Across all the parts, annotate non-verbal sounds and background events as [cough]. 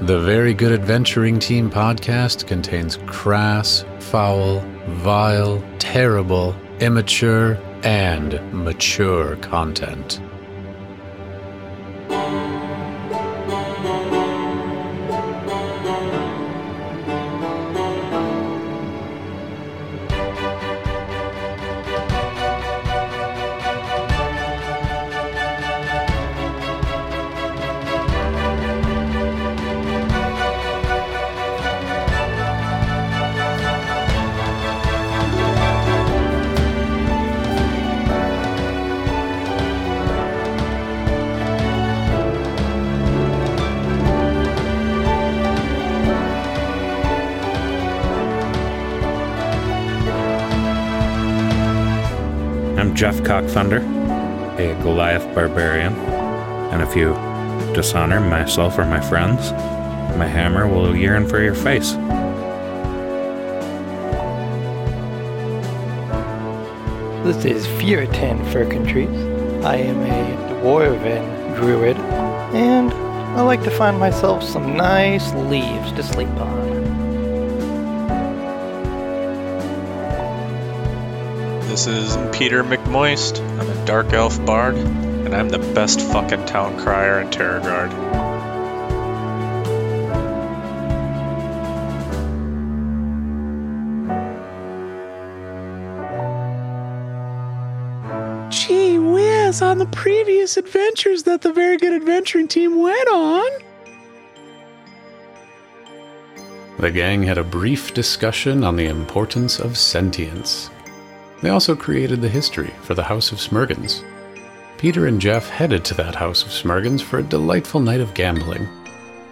The Very Good Adventuring Team podcast contains crass, foul, vile, terrible, immature, and mature content. I'm Jeff Cockthunder, a Goliath barbarian, and if you dishonor myself or my friends, my hammer will yearn for your face. This is Feortan Furcantries. I am a dwarven druid, and I like to find myself some nice leaves to sleep on. This is Peter McMoist. I'm a Dark Elf Bard, and I'm the best fucking town crier in Terror Guard. Gee whiz, on the previous adventures that the Very Good Adventuring Team went on. The gang had a brief discussion on the importance of sentience. They also created the history for the House of Smurgans. Peter and Jeff headed to that House of Smurgans for a delightful night of gambling.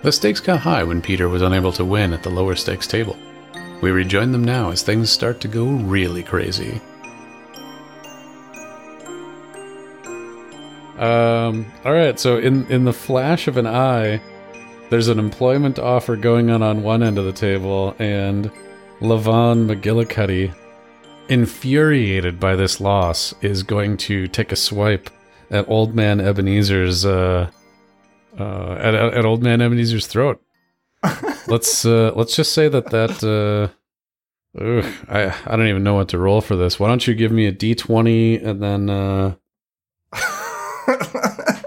The stakes got high when Peter was unable to win at the lower stakes table. We rejoin them now as things start to go really crazy. Um, all right, so in in the flash of an eye, there's an employment offer going on on one end of the table, and Levon McGillicuddy, infuriated by this loss, is going to take a swipe at Old Man Ebenezer's uh, uh, at, at at Old Man Ebenezer's throat. [laughs] let's uh, let's just say that that uh, ugh, I I don't even know what to roll for this. Why don't you give me a d twenty and then uh,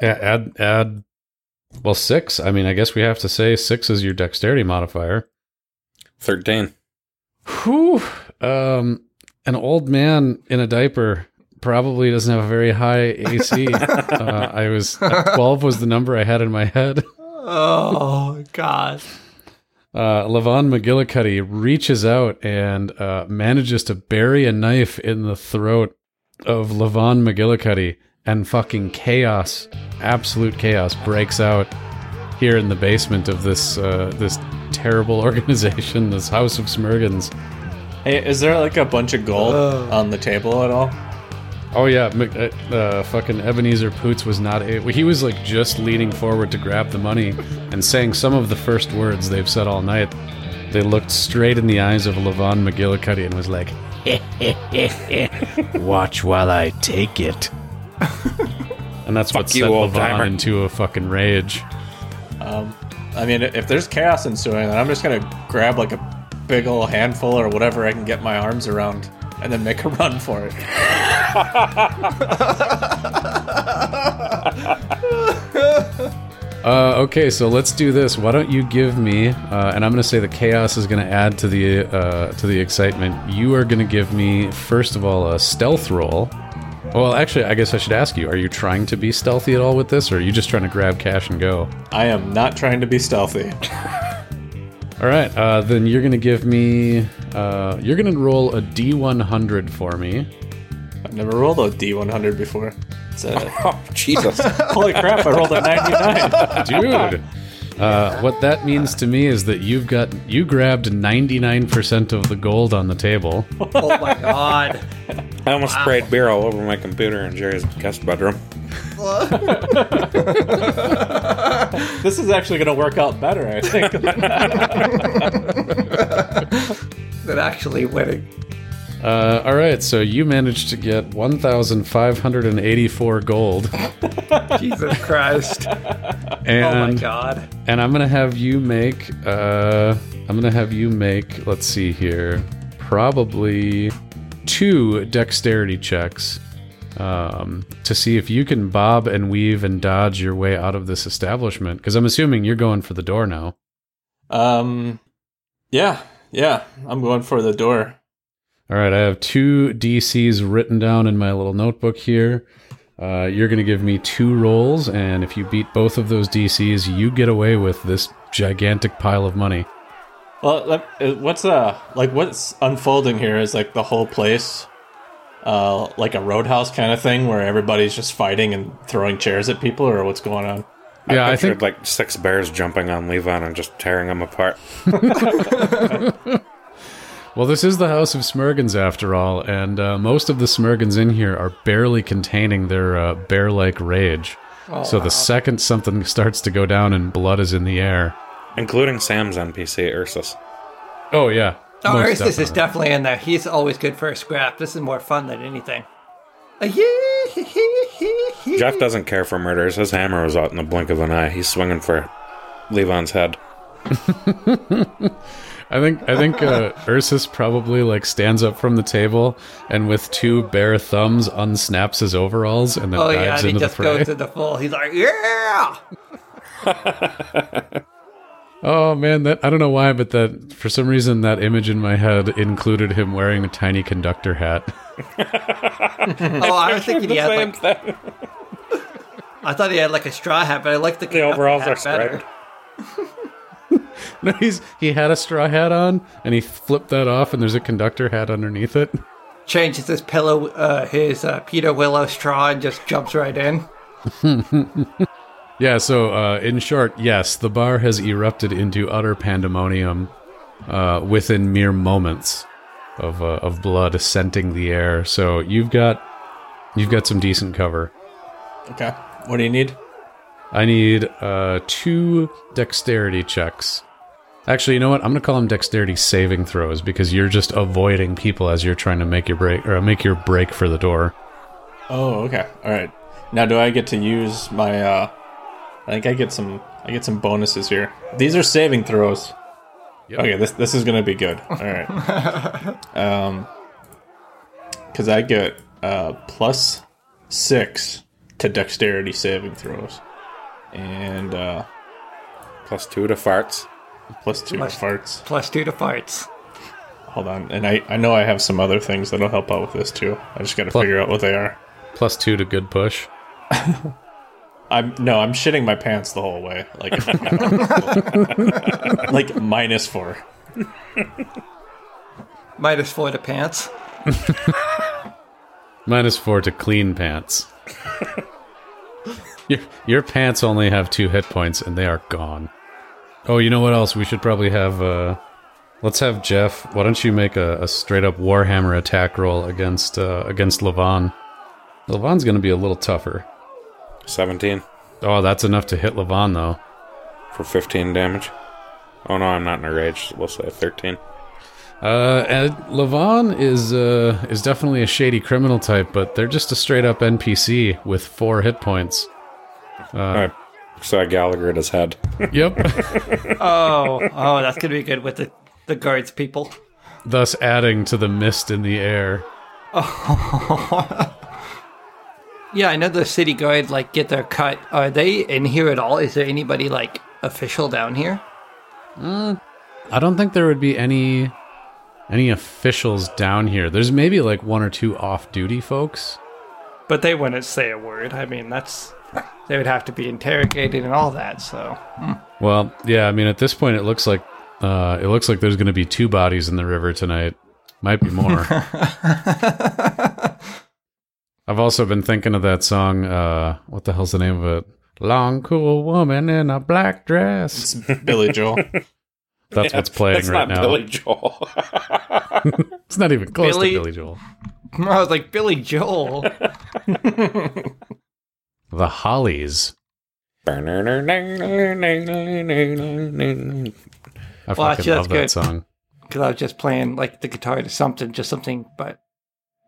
yeah, add add well six. I mean, I guess we have to say six is your dexterity modifier. 13. Whew. Um, an old man in a diaper probably doesn't have a very high AC. [laughs] uh, I was twelve was the number I had in my head. Oh, God. [laughs] Uh, Levon McGillicuddy reaches out and uh, manages to bury a knife in the throat of Levon McGillicuddy, and fucking chaos, absolute chaos, breaks out here in the basement of this uh, this terrible [laughs] organization, this House of Smurgans. Hey, is there like a bunch of gold on the table at all? Oh yeah, uh, uh, fucking Ebenezer Poots was not. A- he was like just leaning forward to grab the money and saying some of the first words they've said all night. They looked straight in the eyes of Levon McGillicuddy and was like, [laughs] "Watch while I take it." and that's what Fuck set old Levon timer. into a fucking rage. I mean, if there's chaos ensuing, then I'm just gonna grab like a big old handful or whatever I can get my arms around, and then make a run for it. [laughs] Uh, okay, so let's do this. Why don't you give me? Uh, and I'm going to say the chaos is going to add to the uh, to the excitement. You are going to give me first of all a stealth roll. Well, actually, I guess I should ask you: Are you trying to be stealthy at all with this, or are you just trying to grab cash and go? I am not trying to be stealthy. [laughs] All right, uh, then you're going to give me. Uh, you're going to roll a D100 for me. I've never rolled a D100 before. It's a, [laughs] Oh, Jesus. [laughs] holy crap! I rolled a 99. [laughs] dude. Uh, what that means to me is that you've got you grabbed 99% of the gold on the table. Oh, my God. I almost sprayed beer all over my computer in Jerry's guest bedroom. [laughs] This is actually going to work out better, I think. [laughs] Than actually winning. Uh, all right, so you managed to get 1,584 gold, [laughs] Jesus Christ. and oh my god. and I'm gonna have you make. Uh, I'm gonna have you make. Let's see here, probably two dexterity checks um, to see if you can bob and weave and dodge your way out of this establishment. Because I'm assuming you're going for the door now. Um, yeah, yeah. I'm going for the door. All right, I have two DCs written down in my little notebook here. Uh, you're going to give me two rolls, and if you beat both of those DCs, you get away with this gigantic pile of money. Well, uh, what's uh like what's unfolding here is like the whole place, uh, like a roadhouse kind of thing where everybody's just fighting and throwing chairs at people, or what's going on? Yeah, I pictured, think like six bears jumping on Levon and just tearing him apart. [laughs] Well, this is the House of Smurgans after all, and uh, most of the Smurgans in here are barely containing their uh, bear like rage. so the second something starts to go down and blood is in the air. Including Sam's NPC, Ursus. Oh, yeah. Most Ursus is definitely. definitely in there. He's always good for a scrap. This is more fun than anything. Jeff doesn't care for murders. His hammer was out in the blink of an eye. He's swinging for Levon's head. [laughs] I think I think uh, Ursus probably like stands up from the table and with two bare thumbs unsnaps his overalls and then Oh yeah, dives and he into the just fray. goes to the full. He's like, yeah. [laughs] Oh man, that I don't know why, but that for some reason that image in my head included him wearing a tiny conductor hat. [laughs] Oh, I was thinking he had like. thing. I thought he had like a straw hat, but I like the The overalls hat are better. striped. No, he's he had a straw hat on and he flipped that off and there's a conductor hat underneath it. [laughs] Changes his pillow, uh, his uh, Peter Willow straw, and just jumps right in. [laughs] Yeah, so uh, in short, yes, the bar has erupted into utter pandemonium uh, within mere moments of uh, of blood scenting the air. So you've got you've got some decent cover. Okay, what do you need? I need uh, two dexterity checks. Actually, you know what? I'm gonna call them dexterity saving throws because you're just avoiding people as you're trying to make your break or make your break for the door. Oh, okay, all right. Now, do I get to use my? I think I get some. I get some bonuses here. These are saving throws. Yep. Okay, this this is gonna be good. All right. [laughs] um, because I get uh plus six to dexterity saving throws, and uh Plus two to farts. plus two Plus- farts. Plus two to farts. Hold on, and I I know I have some other things that'll help out with this too. I just got to Plus- figure out what they are. Plus two to good push. [laughs] I'm no, I'm shitting my pants the whole way. Like, [laughs] like minus four. Minus four to pants. [laughs] Minus four to clean pants. [laughs] your, your pants only have two hit points and they are gone. Oh, you know what else? We should probably have. Uh, let's have Jeff. Why don't you make a, a straight up Warhammer attack roll against uh, against Levon? Levon's going to be a little tougher. 17 Oh, that's enough to hit Levon though. for 15 damage. Oh no, I'm not in a rage. We'll say 13. Uh, and Levon is uh, is definitely a shady criminal type, but they're just a straight up NPC with four hit points. Alright, so I Gallagher at his head. [laughs] Yep. Oh, oh, that's gonna be good with the the guards people. thus adding to the mist in the air. [laughs] Yeah, I know the city guard like get their cut. Are they in here at all? Is there anybody like official down here? I don't think there would be any any officials down here. There's maybe like one or two off-duty folks. But they wouldn't say a word. I mean, that's they would have to be interrogated and all that. So Well, yeah, I mean at this point it looks like uh it looks like there's going to be two bodies in the river tonight. Might be more. [laughs] I've also been thinking of that song uh what the hell's the name of it? Long cool woman in a black dress. Billy Joel. [laughs] That's what's [laughs] playing That's right not now. Billy Joel. [laughs] It's not even close Billy- to Billy Joel. I was like Billy Joel. The Hollies. I Well, fucking that's love that good. song. because I was just playing like the guitar to something, just something. But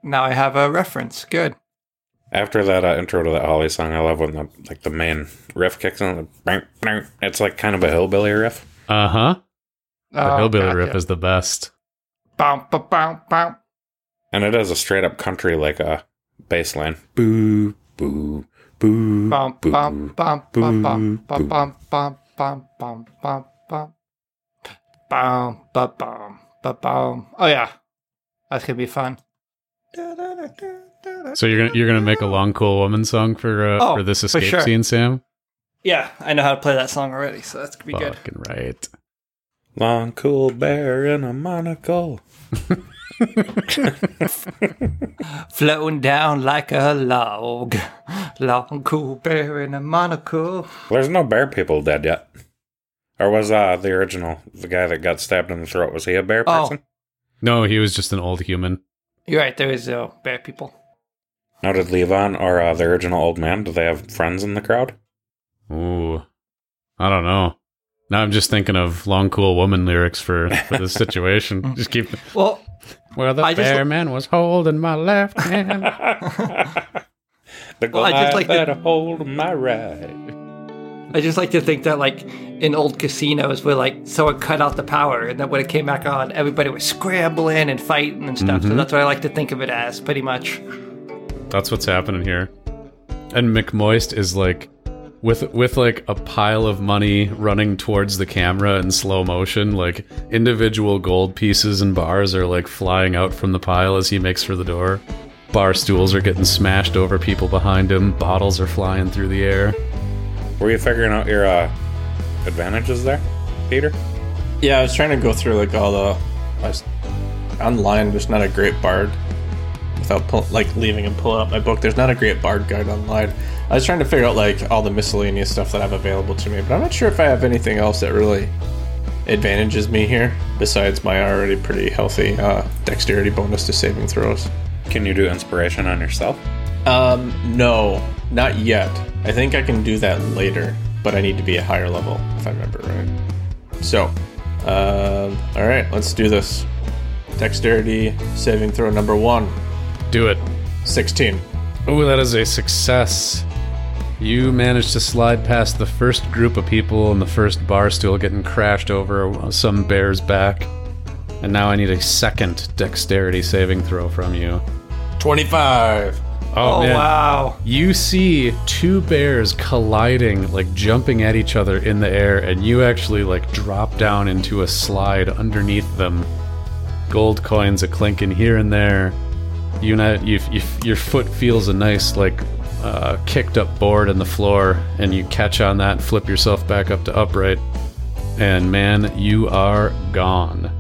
now I have a reference. Good. After that uh, intro to that Holly song, I love when the like the main riff kicks in. The bang, bang. It's like kind of a hillbilly riff. Uh huh. The Oh, hillbilly gotcha. riff is the best. Bum, bum, bum, bum. And it has a straight up country like a bass line. Boo, boo, boo, Bum, boo, bum, bum, boo, bum, bum, boo. bum, bum, bum, bum, bum, bum, bum. Bum, bum, bum, bum, bum. Oh yeah, that's gonna be fun. So you're gonna you're gonna make a long cool woman song for uh, Oh, for this for escape sure. scene, Sam? Yeah, I know how to play that song already, so that's gonna be good. Fucking right. Long cool bear in a monocle. [laughs] Floating down like a log, long cool bear in a monocle. There's no bear people dead yet. Or was uh the original the guy that got stabbed in the throat? Was he a bear person? Oh. person? No, he was just an old human. You're right. There is uh, bear people. Now did Levon or uh, the original old man? Do they have friends in the crowd? Ooh, I don't know. Now I'm just thinking of long cool woman lyrics for for this [laughs] situation. just keep [laughs] Well, where the I just bear li- man was holding my left hand. [laughs] The Well, I just like the- had a hold my right. I just like to think that like in old casinos where like someone cut out the power and then when it came back on, everybody was scrambling and fighting and stuff. So that's what I like to think of it as, pretty much. That's what's happening here. And McMoist is like with with like a pile of money running towards the camera in slow motion, like individual gold pieces and bars are like flying out from the pile as he makes for the door. Bar stools are getting smashed over people behind him, bottles are flying through the air. Were you figuring out your uh, advantages there, Peter? Yeah, I was trying to go through like all the. I was, online, there's not a great bard. Without pull, like leaving and pulling up my book, there's not a great bard guide online. I was trying to figure out like all the miscellaneous stuff that I have available to me, but I'm not sure if I have anything else that really advantages me here besides my already pretty healthy uh, dexterity bonus to saving throws. Can you do inspiration on yourself? Um, no, not yet. I think I can do that later, but I need to be a higher level if I remember right. So, um, all right, let's do this. Dexterity saving throw number one, Do it. 16. Oh, that is a success. You managed to slide past the first group of people and the first bar stool getting crashed over some bear's back. And now I need a second dexterity saving throw from you. 25. Oh, man. wow. You see two bears colliding, like jumping at each other in the air, and you actually like drop down into a slide underneath them. Gold coins a clinking here and there. You know, you, you, your foot feels a nice like uh, kicked up board in the floor, and you catch on that and flip yourself back up to upright. And man, you are gone.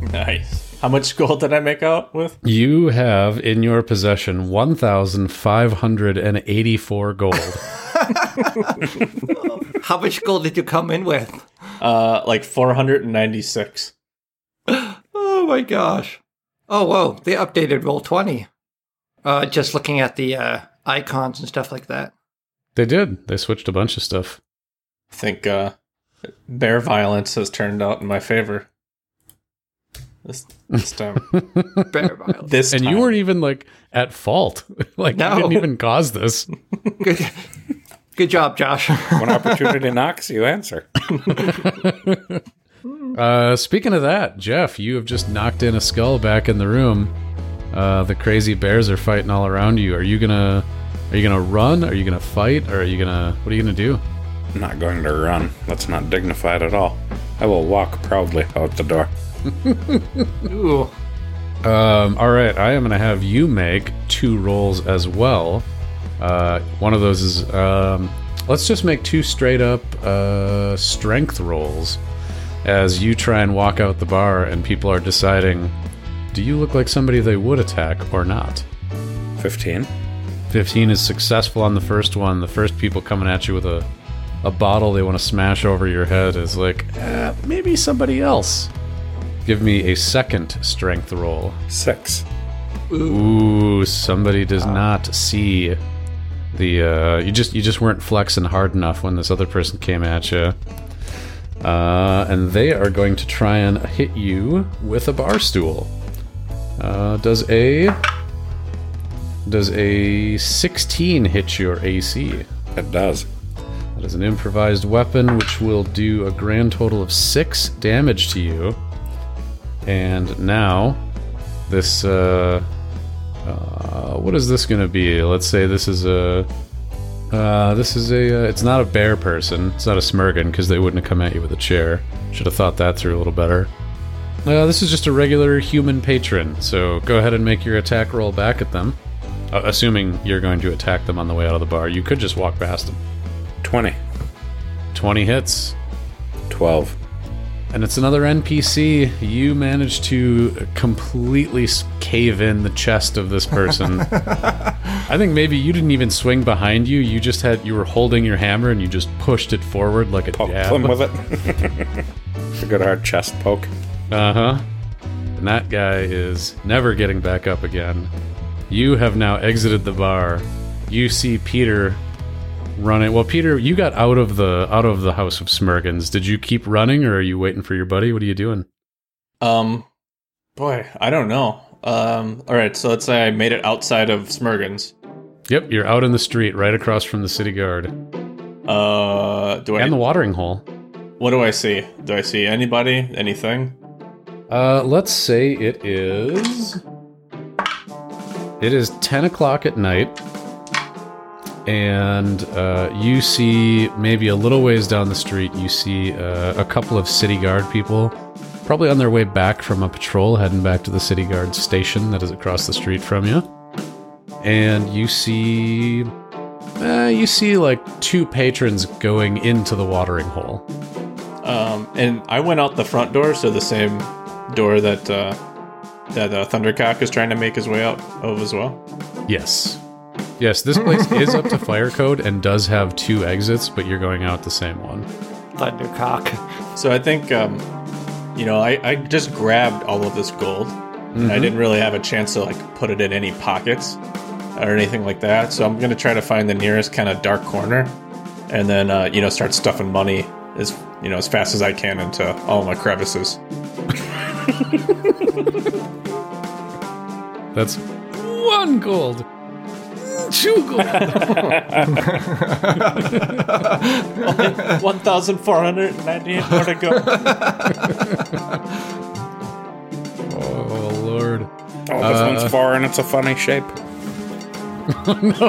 Nice. How much gold did I make out with? You have in your possession 1,584 gold. [laughs] How much gold did you come in with? Uh, like 496. [gasps] Oh my gosh. Oh, whoa. They updated Roll 20. Uh, just looking at the uh, icons and stuff like that. they did. They switched a bunch of stuff. I think uh, bear violence has turned out in my favor. This, this [laughs] time. Bear violence. This and time. you weren't even like at fault. [laughs] like No. you didn't even cause this. [laughs] Good, good job, Josh. When opportunity knocks, you answer. Uh, speaking of that, Jeff, you have just knocked in a skull back in the room. Uh, the crazy bears are fighting all around you. Are you gonna? Are you gonna run? Are you gonna fight? Or are you gonna? What are you gonna do? I'm not going to run. That's not dignified at all. I will walk proudly out the door. [laughs] Ooh. Um, all right, I am gonna have you make two rolls as well. Uh, one of those is um, let's just make two straight up uh, strength rolls as you try and walk out the bar, and people are deciding, do you look like somebody they would attack or not? 15. 15 is successful on the first one. The first people coming at you with a, a bottle they want to smash over your head is like, eh, maybe somebody else. Give me a second strength roll. 6. Ooh, somebody does not see the uh you just you just weren't flexing hard enough when this other person came at you. Uh, and they are going to try and hit you with a bar stool. Uh, does a does a 16 hit your AC? It does. That is an improvised weapon, which will do a grand total of six damage to you. And now, this, uh, uh, what is this going to be? Let's say this is a, uh, this is a, uh, it's not a bear person. It's not a Smurgan because they wouldn't have come at you with a chair. Should have thought that through a little better. Uh, this is just a regular human patron. So go ahead and make your attack roll back at them. Uh, assuming you're going to attack them on the way out of the bar. You could just walk past them. 20. 20 hits. 12. And it's another NPC. You managed to completely cave in the chest of this person. [laughs] I think maybe you didn't even swing behind you. You just had you were holding your hammer and you just pushed it forward like a Poke jab. them with it. [laughs] [laughs] it's a good hard chest poke. Uh huh. And that guy is never getting back up again. You have now exited the bar. You see Peter running. Well, Peter, you got out of the out of the house of Smurgans. Did you keep running, or are you waiting for your buddy? What are you doing? Um, boy, I don't know. Um, all right, so let's say I made it outside of Smurgans. Yep, you're out in the street, right across from the city guard Uh, do I? and the watering hole. what do I see? Do I see anybody? Anything? Uh, let's say it is. It is 10 o'clock at night, and uh, you see maybe a little ways down the street, you see uh, a couple of city guard people, probably on their way back from a patrol, heading back to the city guard station that is across the street from you. And you see. Uh, you see like two patrons going into the watering hole. Um, and I went out the front door, so the same door that uh, that uh, Thundercock is trying to make his way out of as well. Yes. Yes, this place [laughs] is up to fire code and does have two exits, but you're going out the same one. Thundercock. So I think, um, you know, I, I just grabbed all of this gold, and I didn't really have a chance to like put it in any pockets or anything like that. So I'm gonna try to find the nearest kind of dark corner, and then uh, you know start stuffing money as you know as fast as I can into all my crevices. [laughs] That's one gold. Two gold. One thousand four hundred ninety-eight more to go. oh, Lord. Oh, this one's four and it's a funny shape. No.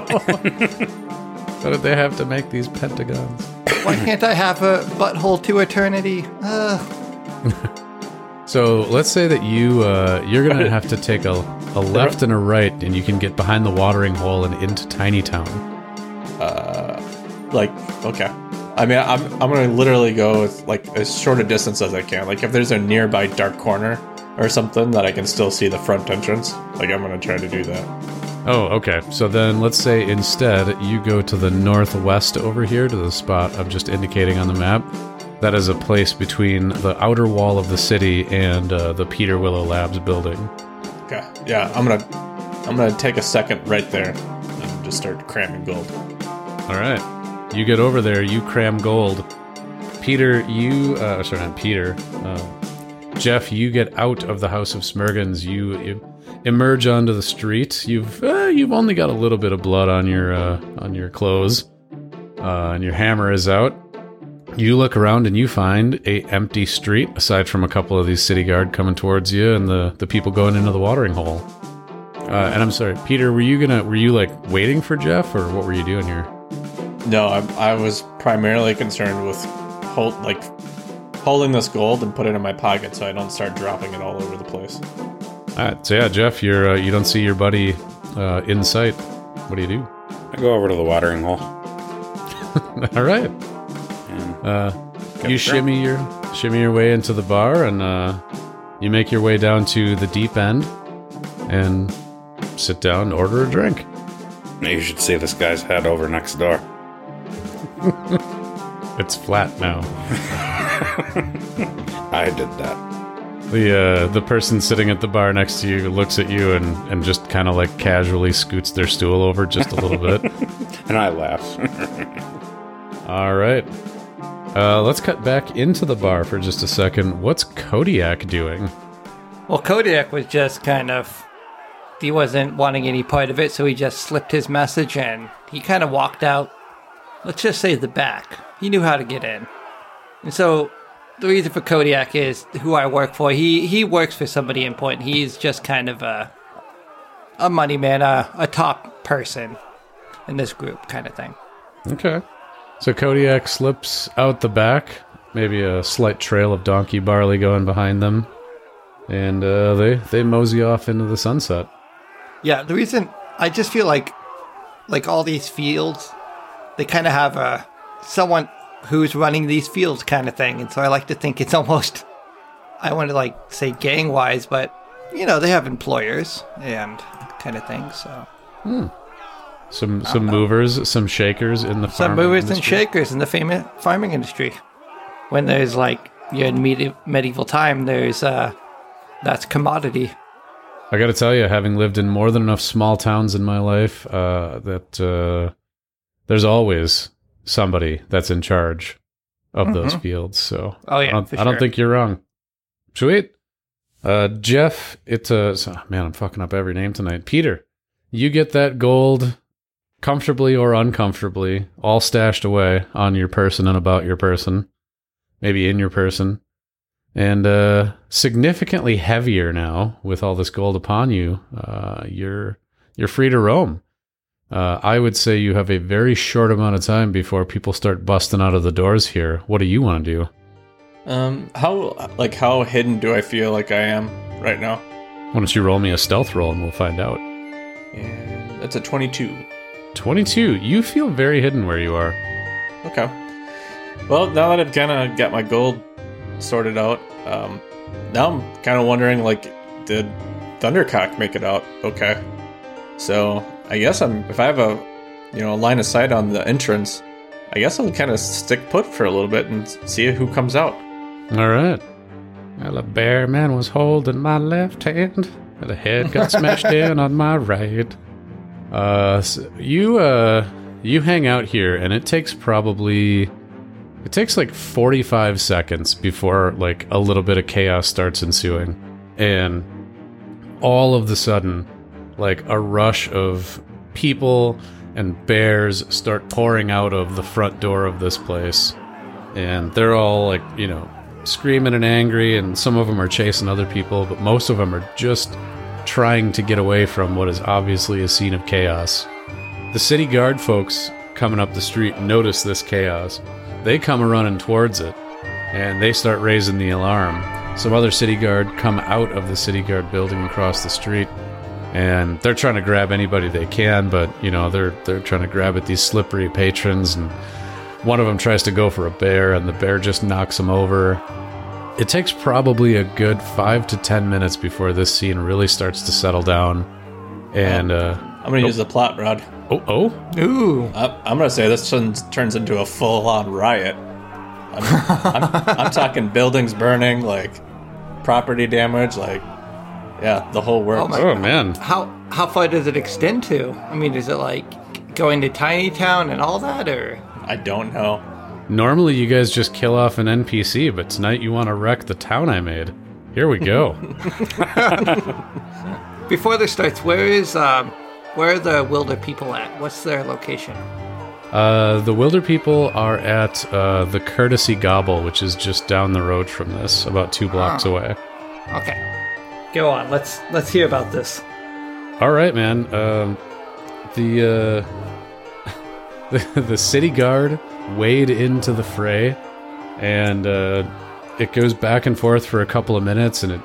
How did they have to make these pentagons? Why can't I have a butthole to eternity? Uh, [laughs] So let's say that you uh, you're gonna have to take a, a [laughs] left and a right, and you can get behind the watering hole and into Tiny Town. Uh, like okay i mean i'm, I'm gonna literally go with like as short a distance as i can like if there's a nearby dark corner or something that i can still see the front entrance like i'm gonna try to do that Oh, okay. So then let's say instead you go to the northwest over here to the spot I'm just indicating on the map. That is a place between the outer wall of the city and uh, the Peter Willow Labs building. okay yeah i'm gonna i'm gonna take a second right there and just start cramming gold All right. You get over there, you cram gold. Peter, you, uh, sorry, not Peter. Uh, Jeff, you get out of the House of Smurgans. You, you emerge onto the street. You've uh, you've only got a little bit of blood on your uh, on your clothes, uh, and your hammer is out. You look around and you find a empty street, aside from a couple of these city guard coming towards you and the the people going into the watering hole. Uh, and I'm sorry, Peter. Were you gonna? Were you like waiting for Jeff, or what were you doing here? no I, I was primarily concerned with hold like holding this gold and put it in my pocket so i don't start dropping it all over the place All right, so yeah, Jeff, you're uh, you don't see your buddy uh, in sight. What do you do? I go over to the watering hole. [laughs] All right, And uh, you shimmy your shimmy your way into the bar, and uh, you make your way down to the deep end, and sit down and order a drink. you should see this guy's head over next door. [laughs] It's flat now. [laughs] I did that. The uh, the person sitting at the bar next to you looks at you and, and just kind of like casually scoots their stool over just a little bit. [laughs] And I laugh. All right. Uh, let's cut back into the bar for just a second. What's Kodiak doing? Well, Kodiak was just kind of. He wasn't wanting any part of it, so he just slipped his message and he kind of walked out. Let's just say the back. He knew how to get in. And so the reason for Kodiak is who I work for. He he works for somebody important. He's just kind of a a money man, a, a top person in this group kind of thing. Okay. So Kodiak slips out the back, maybe a slight trail of donkey barley going behind them, and uh, they they mosey off into the sunset. Yeah, the reason I just feel like like all these fields, they kind of have a someone who's running these fields kind of thing, and so I like to think it's [laughs] almost I want to like say gang wise, but you know they have employers and kind of thing. So Some some movers, some shakers in the some movers and industry. shakers in the famous farming industry. When there's like you're in medi- medieval time, there's uh that's commodity. I got to tell you, having lived in more than enough small towns in my life, uh, that uh, there's always somebody that's in charge of those fields. So Oh, yeah, I don't, I don't think you're wrong. Sweet, uh, Jeff. It's uh, so- man, I'm fucking up every name tonight. Peter, you get that gold comfortably or uncomfortably, all stashed away on your person and about your person, maybe in your person and uh, significantly heavier now with all this gold upon you. Uh, you're you're free to roam. Uh, I would say you have a very short amount of time before people start busting out of the doors here. What do you want to do? Um, how like how hidden do I feel like I am right now? Why don't you roll me a stealth roll and we'll find out. And that's a twenty-two. 22. You feel very hidden where you are. Okay. Well, now that I've kind of got my gold sorted out, um, now I'm kind of wondering, like, did Thundercock make it out? Okay. So I guess I'm if I have a you know a line of sight on the entrance, I guess I'll kind of stick put for a little bit and see who comes out. All right. Well, a bear man was holding my left hand, and a head got smashed [laughs] in on my right. Uh, s you uh, you hang out here, and it takes probably it takes like forty five seconds before like a little bit of chaos starts ensuing, and all of the sudden, like a rush of people and bears start pouring out of the front door of this place. And they're all like you know screaming and angry and some of them are chasing other people but most of them are just trying to get away from what is obviously a scene of chaos. The city guard folks coming up the street notice this chaos. They come running towards it and they start raising the alarm. Some other city guard come out of the city guard building across the street and they're trying to grab anybody they can but you know they're they're trying to grab at these slippery patrons and one of them tries to go for a bear, and the bear just knocks him over. It takes probably a good five to ten minutes before this scene really starts to settle down. And, uh, I'm gonna use the plot rod. oh, oh, Ooh, I- I'm gonna say this turns, turns into a full-on riot. I'm, I'm, I'm talking buildings burning, like property damage, like yeah, the whole works. Oh oh man. how how far does it extend to? I mean, is it like going to Tiny Town and all that, or I don't know. Normally you guys just kill off an NPC, but tonight you want to wreck the town I made. Here we go. [laughs] [laughs] before this starts, where is um, where are the Wilder people at? What's their location? uh, the Wilder people are at uh, the Courtesy Gobble, which is just down the road from this, about two blocks away. Okay, go on. Let's let's hear about this. All right, man. Um, the uh, [laughs] the the city guard wade into the fray, and uh, it goes back and forth for a couple of minutes, and it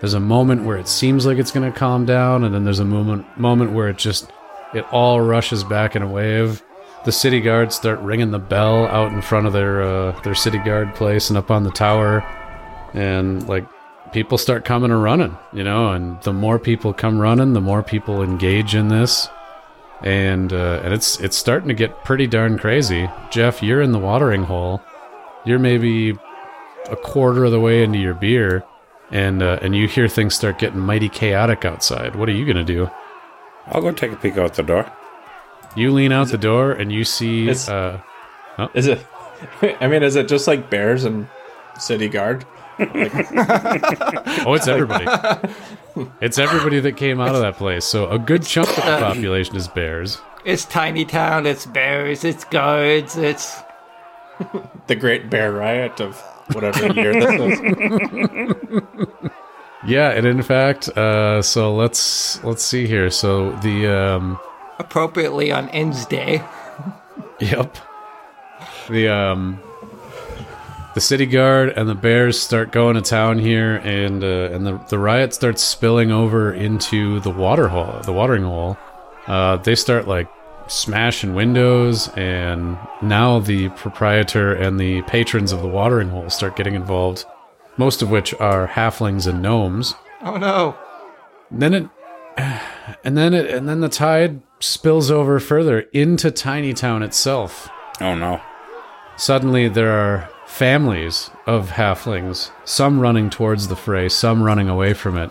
there's a moment where it seems like it's going to calm down, and then there's a moment moment where it just it all rushes back in a wave. The city guards start ringing the bell out in front of their uh, their city guard place and up on the tower, and like people start coming and running, you know, and the more people come running, the more people engage in this, and uh, and it's it's starting to get pretty darn crazy. Jeff, you're in the watering hole. You're maybe a quarter of the way into your beer, and uh, and you hear things start getting mighty chaotic outside. What are you gonna do? I'll go take a peek out the door. You lean out the door and you see. It's- Uh, Is it [laughs] I mean, is it just like bears and city guard? [laughs] Oh, it's [laughs] everybody. It's everybody that came out of that place. So a good chunk of the population is bears. It's tiny town. It's bears. It's guards. It's [laughs] The Great Bear Riot of whatever year this is. [laughs] Yeah, and in fact, uh, so let's let's see here. So the um, appropriately on Ends Day. [laughs] Yep. The um the city guard and the bears start going to town here and uh, and the the riot starts spilling over into the water hole, the watering hole. Uh, they start like smashing windows and now the proprietor and the patrons of the watering hole start getting involved, most of which are halflings and gnomes. Oh no! And then it [sighs] and then it and then the tide spills over further into Tiny Town itself. Oh no. Suddenly, there are families of halflings, some running towards the fray, some running away from it,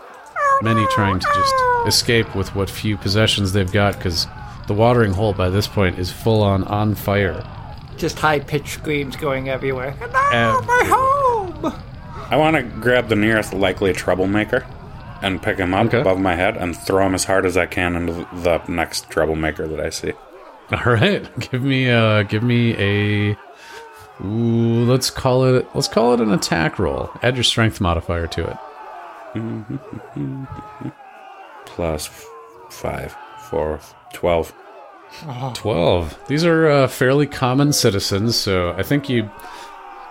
many trying to just escape with what few possessions they've got because the watering hole by this point is full on on fire. Just high pitched screams going everywhere. No, Everywhere. my home! I want to grab the nearest likely troublemaker and pick him up Okay. above my head and throw him as hard as I can into the next troublemaker that I see. All right, [laughs] give me uh give me a ooh, let's call it let's call it an attack roll. Add your strength modifier to it. [laughs] Plus f- five, four, twelve. 12 these are uh, fairly common citizens so i think you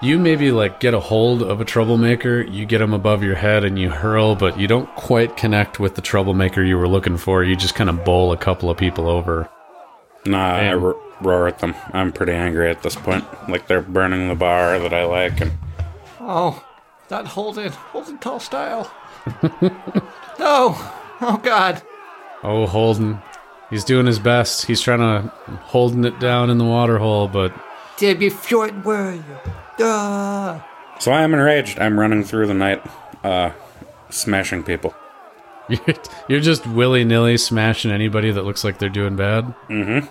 you maybe like get a hold of a troublemaker you get him above your head and you hurl but you don't quite connect with the troublemaker you were looking for you just kind of bowl a couple of people over Nah, I Man. Ro- roar at them. I'm pretty angry at this point. Like they're burning the bar that I like, and Oh, that Holden, Holden tall style. [laughs] no! Oh God! oh holden he's doing his best he's trying to holding it down in the water hole but Did be short word. Duh. so I am enraged. I'm running through the night, uh, smashing people. you're, [laughs] you're just willy-nilly smashing anybody that looks like they're doing bad Mm-hmm.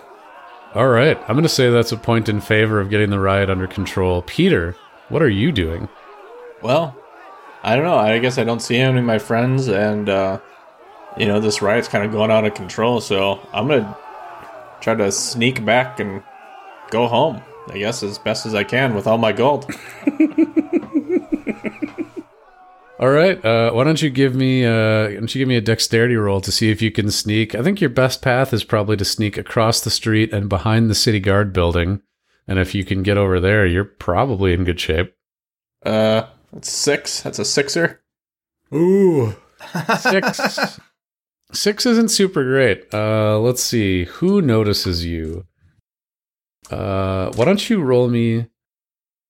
All right i'm gonna say that's a point in favor of getting the riot under control peter what are you doing Well, I don't know. I guess I don't see any of my friends, and uh, you know this riot's kind of going out of control. So I'm gonna try to sneak back and go home. I guess as best as I can with all my gold. [laughs] All right. Uh, why don't you give me uh, why don't you give me a dexterity roll to see if you can sneak? I think your best path is probably to sneak across the street and behind the city guard building. And if you can get over there, you're probably in good shape. Uh, that's six. That's a sixer. Ooh, six. [laughs] six isn't super great. Uh, let's see who notices you. Uh, why don't you roll me?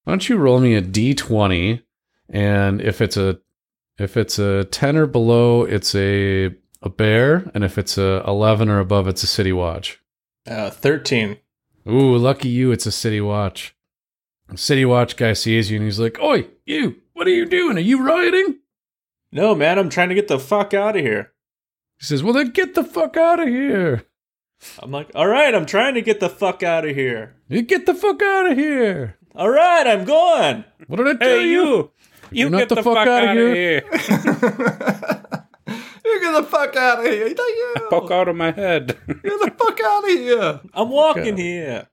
Why don't you roll me a d twenty? And if it's a if it's a ten or below, it's a a bear, and if it's a eleven or above, it's a city watch. Uh, thirteen. Ooh, lucky you! It's a city watch. City watch guy sees you and he's like, "Oi, you! What are you doing? Are you rioting?" No, man, I'm trying to get the fuck out of here. He says, "Well, then get the fuck out of here! I'm like, all right, I'm trying to get the fuck out of here. You get the fuck out of here! All right, I'm going. What did I tell Hey, you? You! You You're not get the the, fuck fuck, outta out here. of here! [laughs] You get the fuck out of here! Not you! Poke out of my head. [laughs] Get the fuck out of here! I'm walking here.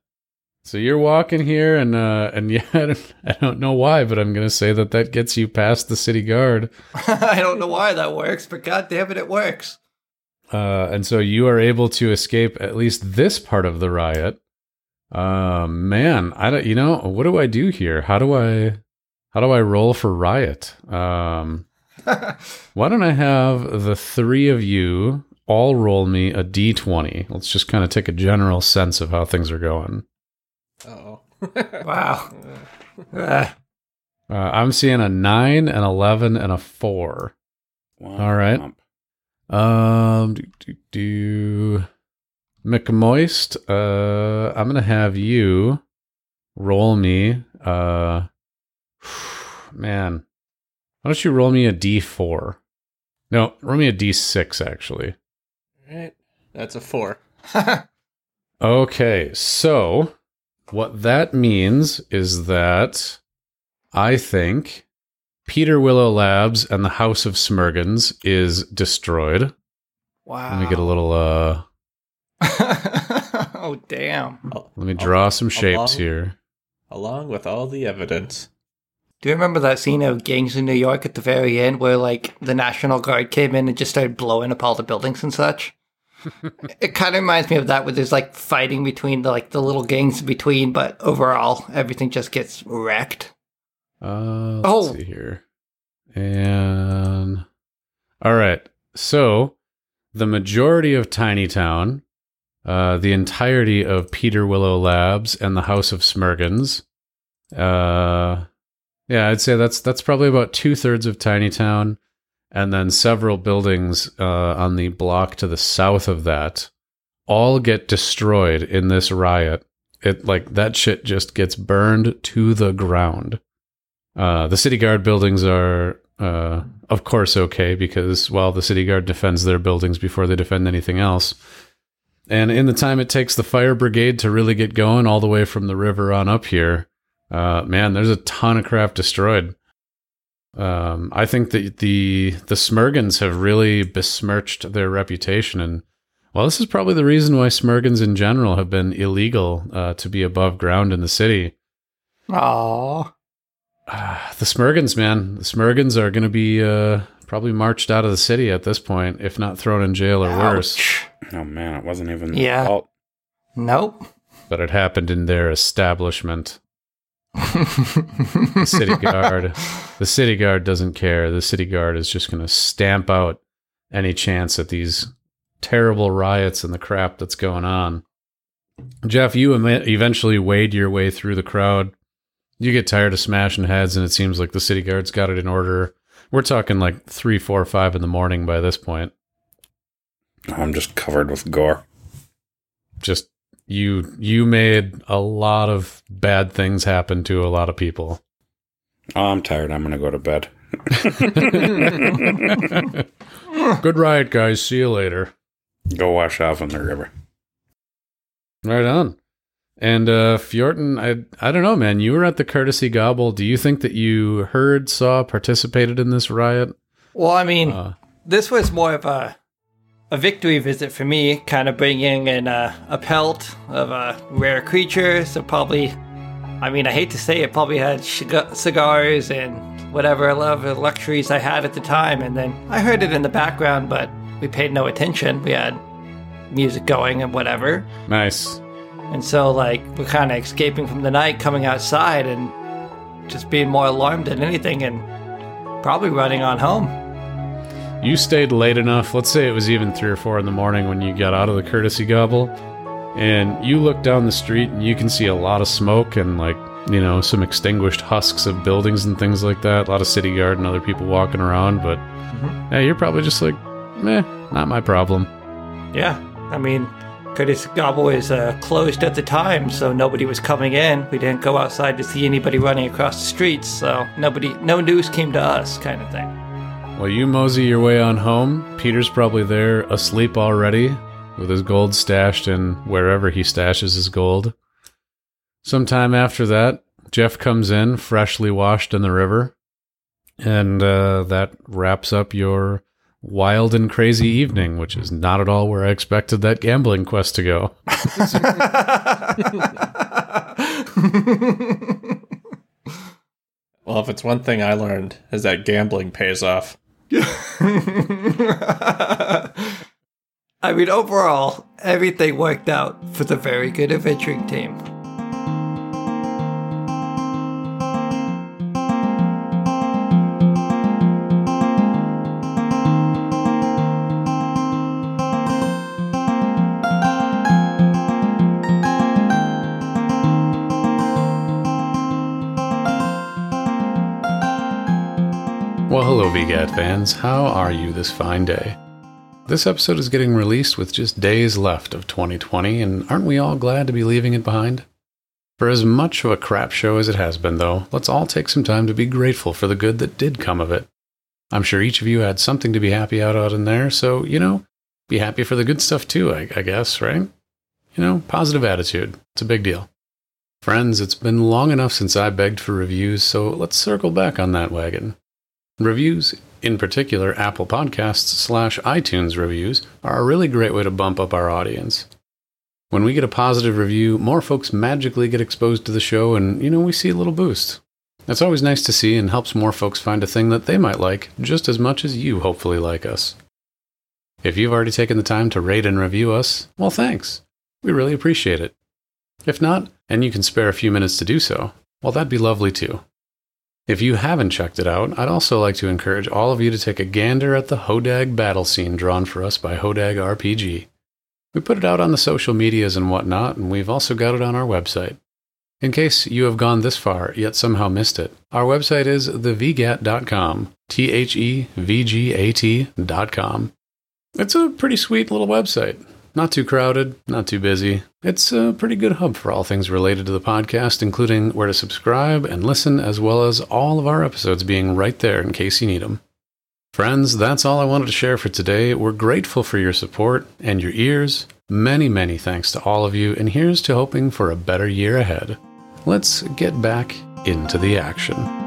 So you're walking here, and uh, and [laughs] yeah, I don't, I don't know why, but I'm gonna say that that gets you past the city guard, I don't know why that works, but god damn it, it works. uh, and so you are able to escape at least this part of the riot. Uh, man, I don't, you know, what do I do here? How do I, how do I roll for riot? Um, [laughs] why don't I have the three of you all roll me a d20? Let's just kind of take a general sense of how things are going. Oh. [laughs] [laughs] Wow. Ah, Uh, I'm seeing a nine, an eleven, and a four. All right. Um, do, do, do. McMoist, uh, I'm gonna have you roll me. Uh, [sighs] man, why don't you roll me a D4? No, roll me a D6 actually. All right. That's a four. [laughs] Okay, so what that means is that I think Peter Willow Labs and the House of Smurgans is destroyed. Wow. Let me get a little uh [laughs] oh damn. let me draw some shapes along- here. Along with all the evidence. Do you remember that scene of Gangs in New York at the very end where like the National Guard came in and just started blowing up all the buildings and such? [laughs] it kind of reminds me of that where there's like fighting between the like the little gangs in between, but overall everything just gets wrecked. Uh, let's Oh. see here. And all right. So the majority of Tiny Town, uh, the entirety of Peter Willow Labs and the House of Smurgans. Uh, yeah, I'd say that's that's probably about two thirds of Tiny Town, and then several buildings uh, on the block to the south of that all get destroyed in this riot. It like that shit just gets burned to the ground. Uh, the city guard buildings are, uh, of course, okay because well, the city guard defends their buildings before they defend anything else. And in the time it takes the fire brigade to really get going, all the way from the river on up here, uh, man, there's a ton of crap destroyed. Um, I think that the the Smurgans have really besmirched their reputation, and well, this is probably the reason why Smurgans in general have been illegal uh, to be above ground in the city. Aww. Ah, the Smurgans, man, the Smurgans are going to be uh, probably marched out of the city at this point, if not thrown in jail or worse. Oh man, it wasn't even. Yeah. Oh, Nope. But it happened in their establishment. The city guard, the city guard doesn't care. The city guard is just going to stamp out any chance at these terrible riots and the crap that's going on. Jeff, you em- eventually wade your way through the crowd. You get tired of smashing heads, and it seems like the city guard's got it in order. We're talking like three, four, five in the morning by this point. I'm just covered with gore. Just you, you made a lot of bad things happen to a lot of people. Oh, I'm tired. I'm gonna go to bed. [laughs] Good riot, guys. See you later. Go wash off in the river. Right on. And uh Feortan, I I don't know, man. You were at the courtesy gobble. Do you think that you heard, saw, participated in this riot? Well, I mean, Uh, this was more of a a victory visit for me, kind of bringing in a, a pelt of a rare creature. So probably, I mean, I hate to say it, probably had ciga- cigars and whatever other luxuries I had at the time. And then I heard it in the background, but we paid no attention. We had music going and whatever. nice. And so, like, we're kind of escaping from the night, coming outside, and just being more alarmed than anything, and probably running on home. You stayed late enough. Let's say it was even three or four in the morning when you got out of the courtesy gobble, and you look down the street and you can see a lot of smoke and like you know some extinguished husks of buildings and things like that. A lot of city guard and other people walking around, but yeah, you're probably just like, meh, not my problem. Yeah, I mean, Curtis Gobble is uh, closed at the time, so nobody was coming in. We didn't go outside to see anybody running across the streets, so nobody, no news came to us, kind of thing. Well, you mosey your way on home. Peter's probably there asleep already with his gold stashed in wherever he stashes his gold. Sometime after that, Jeff comes in, freshly washed in the river. And uh, that wraps up your wild and crazy evening, which is not at all where I expected that gambling quest to go. [laughs] Well, if it's one thing I learned is that gambling pays off. [laughs] I mean, overall, everything worked out for the very good adventuring team. VGAT fans. How are you this fine day? This episode is getting released with just days left of 2020, and aren't we all glad to be leaving it behind? For as much of a crap show as it has been, though, let's all take some time to be grateful for the good that did come of it. I'm sure each of you had something to be happy out out in there, so, you know, be happy for the good stuff too, I, I guess, right? You know, positive attitude. It's a big deal. Friends, it's been long enough since I begged for reviews, so let's circle back on that wagon. Reviews, in particular Apple Podcasts slash iTunes reviews, are a really great way to bump up our audience. When we get a positive review, more folks magically get exposed to the show, and, you know, we see a little boost. That's always nice to see and helps more folks find a thing that they might like just as much as you hopefully like us. If you've already taken the time to rate and review us, well, thanks. We really appreciate it. If not, and you can spare a few minutes to do so, well, that'd be lovely too. If you haven't checked it out, I'd also like to encourage all of you to take a gander at the Hodag battle scene drawn for us by Hodag RPG. We put it out on the social medias and whatnot, and we've also got it on our website. In case you have gone this far yet somehow missed it, our website is thevgat.com, T H E V G A T.com. It's a pretty sweet little website. Not too crowded, not too busy. It's a pretty good hub for all things related to the podcast, including where to subscribe and listen, as well as all of our episodes being right there in case you need them. Friends, that's all I wanted to share for today. We're grateful for your support and your ears. Many, many thanks to all of you, and here's to hoping for a better year ahead. Let's get back into the action.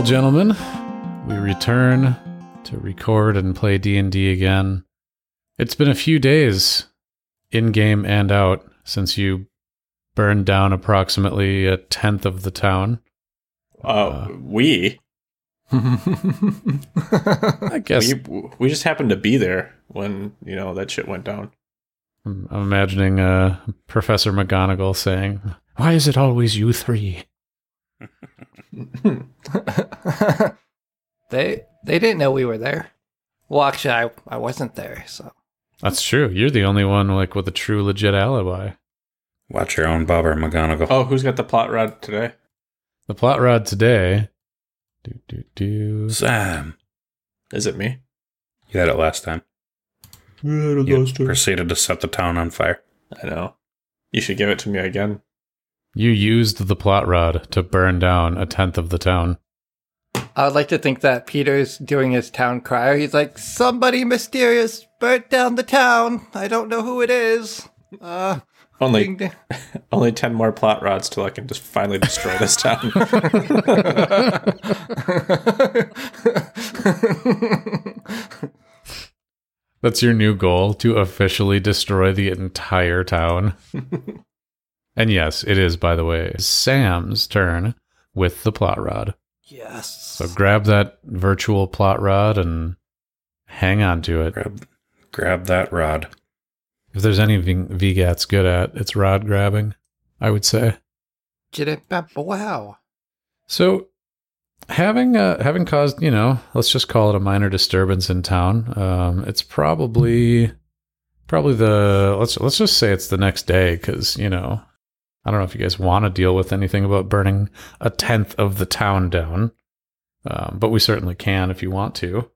Well, gentlemen, we return to record and play D&D again. It's been a few days in game and out since you burned down approximately a tenth of the town. Uh, we [laughs] I guess we we just happened to be there when you know that shit went down. I'm I'm imagining uh, Professor McGonagall saying, "Why is it always you three? [laughs] they they didn't know we were there. Well, actually, I, I wasn't there, so That's true. You're the only one like with a true legit alibi. Watch your own bobber, McGonagall. Oh, who's got the plot rod today? The plot rod today. Do do do. Sam, Is it me? you had it last time. You proceeded to set the town on fire. I know. You should give it to me again. You used the plot rod to burn down a tenth of the town. I would like to think that Peter's doing his town crier. He's like, somebody mysterious burnt down the town. I don't know who it is. Uh, Only ding, ding. [laughs] only ten more plot rods till I can just finally destroy this town. [laughs] That's your new goal to officially destroy the entire town. [laughs] and yes, it is, by the way, Sam's turn with the plot rod. yes. So grab that virtual plot rod and hang on to it. Grab, grab that rod. If there's anything VGAT's good at, it's rod grabbing, I would say. Wow. So, having uh, having caused, you know, let's just call it a minor disturbance in town. Um, it's probably probably the let's let's just say it's the next day because you know I don't know if you guys want to deal with anything about burning a tenth of the town down, um, but we certainly can if you want to.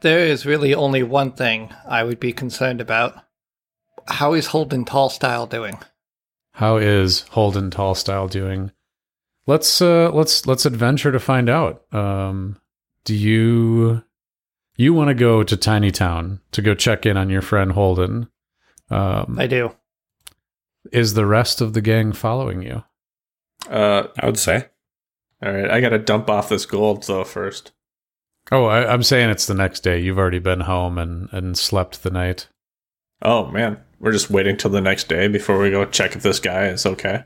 There is really only one thing I would be concerned about. How is Holden Tallstyle doing? How is Holden Tallstyle doing? Let's uh let's let's adventure to find out. Um do you you want to go to Tiny Town to go check in on your friend Holden? Um I do. Is the rest of the gang following you? uh, I would say. all right, I gotta dump off this gold though first. Oh, I, I'm saying it's the next day. You've already been home and and slept the night. Oh man, we're just waiting till the next day before we go check if this guy is okay.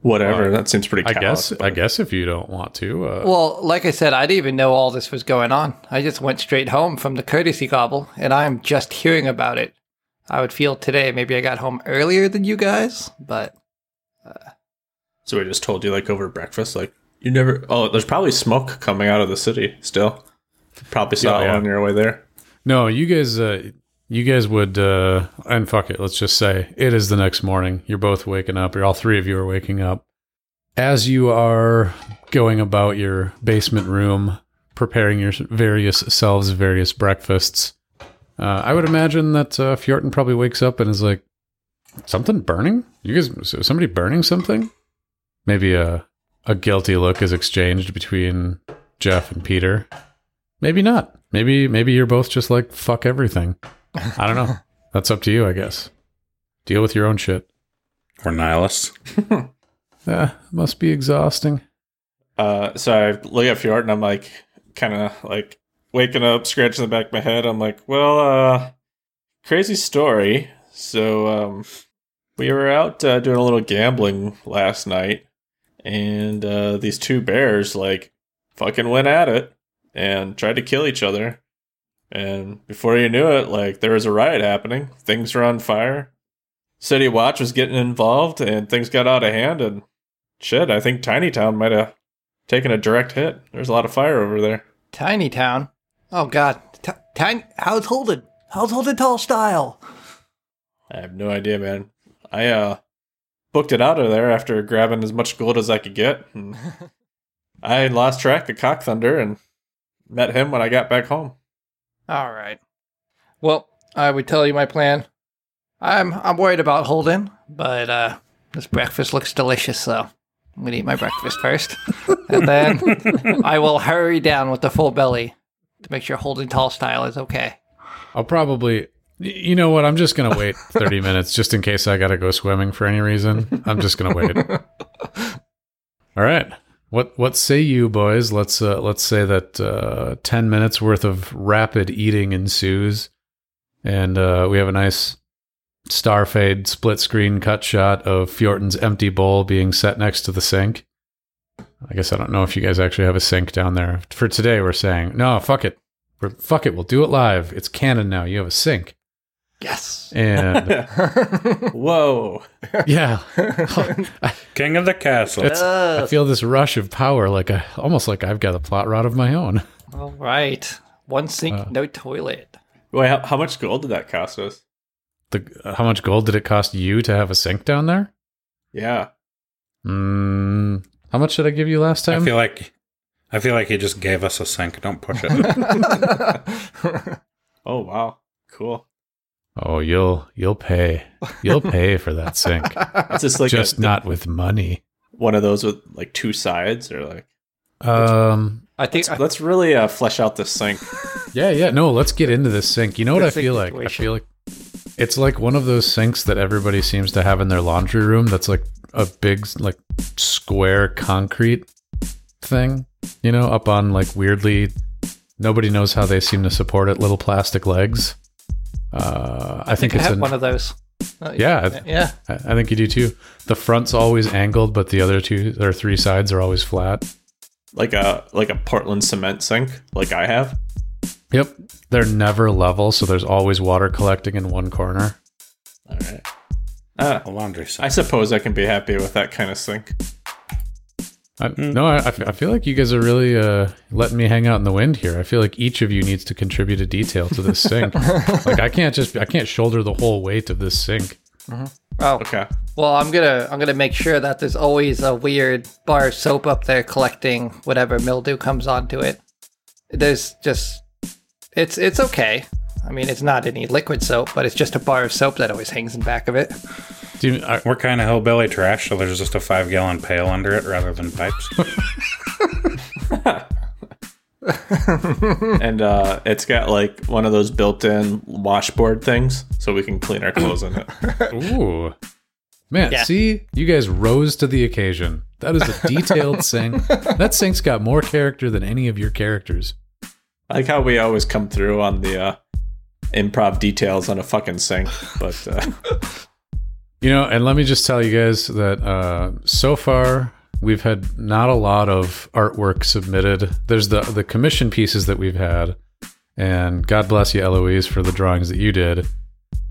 Whatever, Well, that seems pretty. I guess but- I guess if you don't want to. Uh, Well, like I said, I didn't even know all this was going on. I just went straight home from the courtesy gobble, and I'm just hearing about it. I would feel today maybe I got home earlier than you guys, but So we just told you like over breakfast, like you never. Oh, there's probably smoke coming out of the city still. Probably saw Oh, it yeah. on your way there. No, you guys, uh, you guys would, uh, and fuck it. Let's just say it is the next morning. You're both waking up. You're all three of you are waking up. As you are going about your basement room, preparing your various selves various breakfasts, Uh, I would imagine that uh, Feortan probably wakes up and is like, something burning? You guys, is somebody burning something? Maybe a, a guilty look is exchanged between Jeff and Peter. Maybe not. Maybe maybe you're both just like fuck everything. I don't know. [laughs] That's up to you, I guess. Deal with your own shit. We're nihilists. [laughs] Yeah, must be exhausting. Uh, so I look at Fjord and I'm like, kind of like waking up, scratching the back of my head. I'm like, well, uh, crazy story. So, um, we were out uh, doing a little gambling last night, and uh, these two bears like fucking went at it and tried to kill each other. And before you knew it, like there was a riot happening. Things were on fire. City Watch was getting involved, and things got out of hand. And shit, I think Tiny Town might have taken a direct hit. There's a lot of fire over there. Tiny town. Oh God. T- tiny. How's Holden? How's Holden Tall Style? I have no idea, man. I uh booked it out of there after grabbing as much gold as I could get. And [laughs] I lost track of Cock Thunder and met him when I got back home. All right. Well, I would tell you my plan. I'm I'm worried about Holden, but uh, this breakfast looks delicious, so I'm gonna eat my breakfast first, [laughs] and then I will hurry down with the full belly to make sure Holden Tall Style is okay. I'll probably you know what, I'm just gonna wait [laughs] thirty minutes just in case I gotta go swimming for any reason. I'm just gonna wait. [laughs] All right. What what say you boys? Let's uh, let's say that uh, ten minutes worth of rapid eating ensues, and uh, we have a nice star fade split screen cut shot of Feortan's empty bowl being set next to the sink. I guess I don't know if you guys actually have a sink down there. For today, we're saying no. Fuck it. We're, fuck it. We'll do it live. It's canon now. You have a sink, Yes. and [laughs] Whoa. yeah, [laughs] King of the castle. It's, I feel this rush of power, like I almost like I've got a plot rod of my own. All right. One sink, Uh. no toilet. Wait, how, how much gold did that cost us? The how much gold did it cost you to have a sink down there? Yeah. Mm, how much did I give you last time? I feel like I feel like he just gave us a sink. Don't push it. [laughs] Oh wow. Cool. oh, you'll you'll pay. You'll pay for that sink, [laughs] It's just like just a- not with money. one of those with like two sides or like Um. I think I, let's really uh, flesh out this sink. [laughs] Yeah, yeah. No, let's get into this sink. You know what I sink feel like? I feel like it's like one of those sinks that everybody seems to have in their laundry room. That's like a big, like square concrete thing. You know, up on like weirdly, nobody knows how they seem to support it. Little plastic legs. Uh, I think I it's have an, one of those. Uh, yeah. Yeah. I I think you do too. The front's always angled, but the other two or three sides are always flat. like a like a Portland cement sink, like I have. Yep, they're never level, so there's always water collecting in one corner. All right. Uh, a laundry sink. I suppose I can be happy with that kind of sink. I, No, I, I f- I feel like you guys are really uh, letting me hang out in the wind here. I feel like each of you needs to contribute a detail to this sink. [laughs] like I can't just I can't shoulder the whole weight of this sink. Oh, Okay. well, I'm gonna I'm gonna make sure that there's always a weird bar of soap up there collecting whatever mildew comes onto it. There's just it's it's okay. I mean, it's not any liquid soap, but it's just a bar of soap that always hangs in back of it. Do you, I, We're kind of hillbilly trash, so there's just a five gallon pail under it rather than pipes. [laughs] and uh, it's got like one of those built-in washboard things, so we can clean our clothes in it. [laughs] ooh, man, Yeah. see, you guys rose to the occasion. That is a detailed [laughs] sink. That sink's got more character than any of your characters. I like how we always come through on the uh, improv details on a fucking sink, but uh, You know, and let me just tell you guys that uh, so far we've had not a lot of artwork submitted. There's the the commission pieces that we've had, and God bless you, Eloise, for the drawings that you did.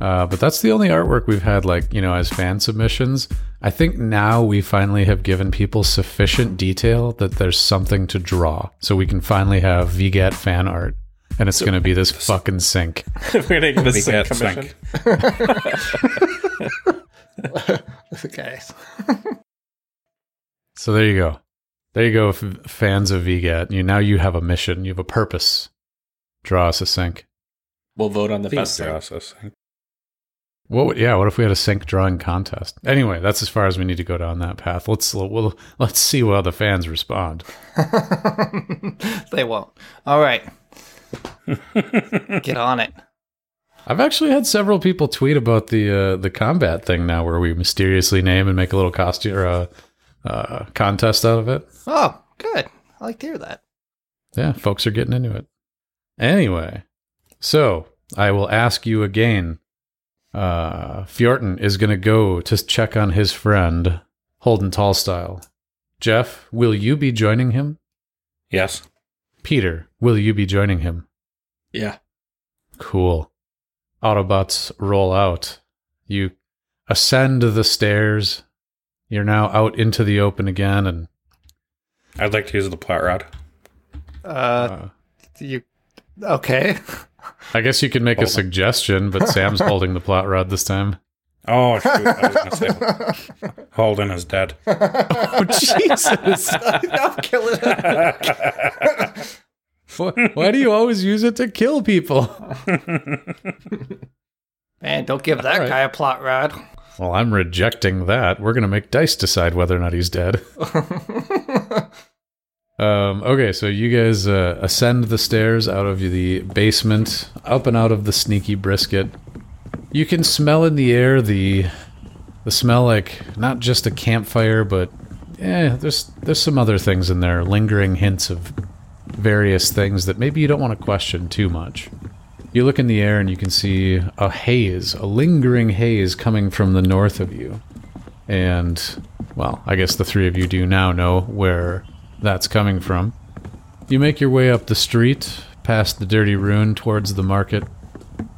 Uh, but that's the only artwork we've had, like you know, as fan submissions. I think now we finally have given people sufficient detail that there's something to draw, so we can finally have VGAT fan art, and it's going to be this [laughs] fucking sink. [laughs] we're gonna get a sink commission. sink. [laughs] Okay. So there you go. There you go, f- fans of VGAT. You now you have a mission. You have a purpose. Draw us a sink. We'll vote on the best thing. processing. What? would- Yeah. What if we had a sink drawing contest? Anyway, that's as far as we need to go down that path. Let's we'll, let's see how the fans respond. they won't. All right. Get on it. I've actually had several people tweet about the uh, the combat thing now, where we mysteriously name and make a little costume or a uh, contest out of it. Oh, good. I like to hear that. Yeah, folks are getting into it. Anyway, so I will ask you again. Uh, Feortan is going to go to check on his friend Holden Tallstyle. Jeff, will you be joining him? Yes. Peter, will you be joining him? Yeah. Cool. Autobots roll out. You ascend the stairs. You're now out into the open again, and I'd like to use the plot rod. Uh, uh, you okay? [laughs] I guess you can make a Hold on. suggestion, but Sam's [laughs] holding the plot rod this time. Oh, shoot. I was going to say Holden is dead. [laughs] Oh, Jesus. [laughs] I'm killing it. [laughs] why, why do you always use it to kill people? Man, don't give that All right. guy a plot rod. Well, I'm rejecting that. We're going to make Dice decide whether or not he's dead. Um, okay, so you guys uh, ascend the stairs out of the basement, up and out of the sneaky brisket. You can smell in the air the the smell like not just a campfire, but yeah, there's there's some other things in there, lingering hints of various things that maybe you don't want to question too much. You look in the air and you can see a haze, a lingering haze coming from the north of you. And, well, I guess the three of you do now know where that's coming from. You make your way up the street, past the dirty ruin towards the market.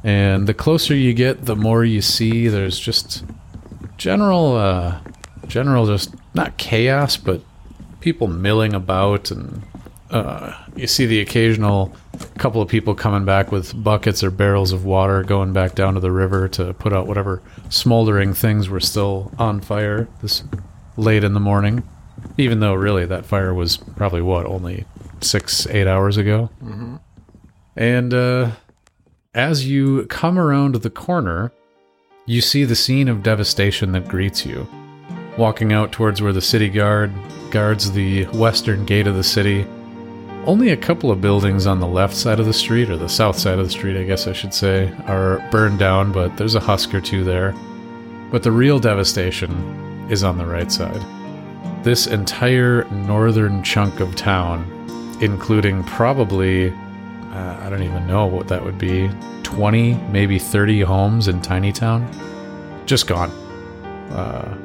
And the closer you get, the more you see there's just general, uh, general just not chaos, but people milling about and uh, you see the occasional couple of people coming back with buckets or barrels of water going back down to the river to put out whatever smoldering things were still on fire this late in the morning. Even though really that fire was probably what only six eight hours ago. And uh, as you come around the corner you see the scene of devastation that greets you walking out towards where the city guard guards the western gate of the city only a couple of buildings on the left side of the street, or the south side of the street, I guess I should say, are burned down, but there's a husk or two there. But the real devastation is on the right side. This entire northern chunk of town, including probably, uh, I don't even know what that would be, 20, maybe 30 homes in Tiny Town, just gone. Uh,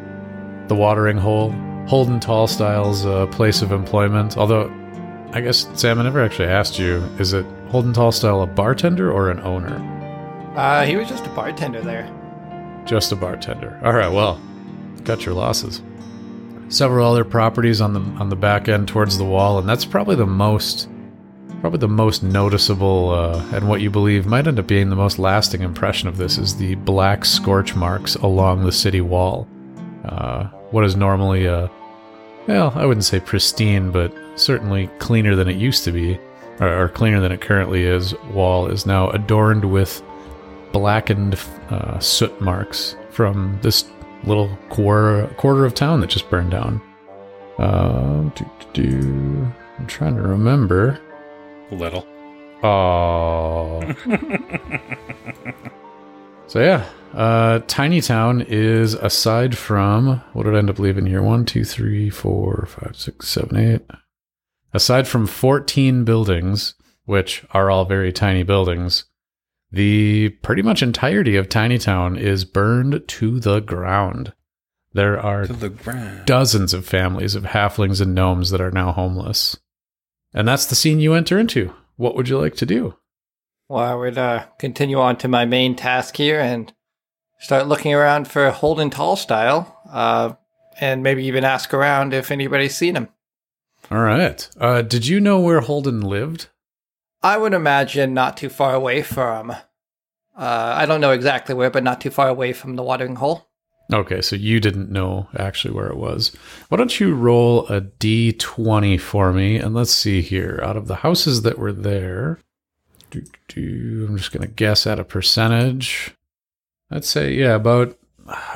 the watering hole, Holden Tallstyle's uh, place of employment, although I guess Sam, I never actually asked you: is it Holden Tallstyle a bartender or an owner? Uh, he was just a bartender there. Just a bartender. All right, well, cut your losses. Several other properties on the on the back end towards the wall, and that's probably the most, probably the most noticeable, uh, and what you believe might end up being the most lasting impression of this is the black scorch marks along the city wall. Uh, what is normally a, well, I wouldn't say pristine, but certainly cleaner than it used to be, or, or cleaner than it currently is. Wall is now adorned with blackened uh, soot marks from this little quarter quarter of town that just burned down. Do, do, do. I'm trying to remember. Little. Oh. [laughs] so yeah, uh, Tiny Town is aside from what did I end up leaving here? One, two, three, four, five, six, seven, eight. Aside from 14 buildings, which are all very tiny buildings, the pretty much entirety of Tiny Town is burned to the ground. There are the ground. dozens of families of halflings and gnomes that are now homeless. And that's the scene you enter into. What would you like to do? Well, I would uh, continue on to my main task here and start looking around for Holden Tallstyle, uh, and maybe even ask around if anybody's seen him. All right. Uh, did you know where Holden lived? I would imagine not too far away from. Uh, I don't know exactly where, but not too far away from the watering hole. Okay, so you didn't know actually where it was. Why don't you roll a d20 for me? And let's see here. Out of the houses that were there, do, do, I'm just gonna guess at a percentage. I'd say yeah, about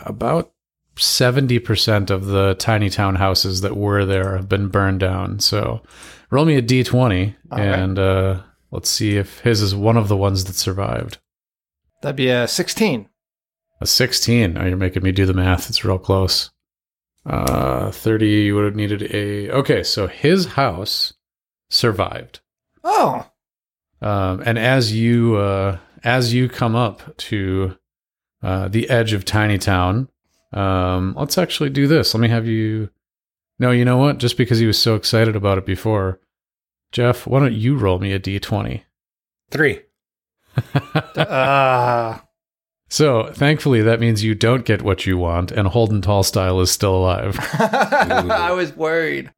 about seventy percent of the tiny town houses that were there have been burned down. So roll me a d twenty, All right. and uh, let's see if his is one of the ones that survived. That'd be a 16. A sixteen. Oh, you're making me do the math. It's real close. Uh, thirty. You would have needed a. Okay, so his house survived. Oh, Um, and as you uh, as you come up to uh, the edge of Tiny Town, um, let's actually do this. Let me have you. No, you know what? Just because he was so excited about it before, Jeff, why don't you roll me a d twenty? Three. [laughs] uh, So thankfully, that means you don't get what you want, and Holden Tallstyle is still alive. [laughs] I was worried.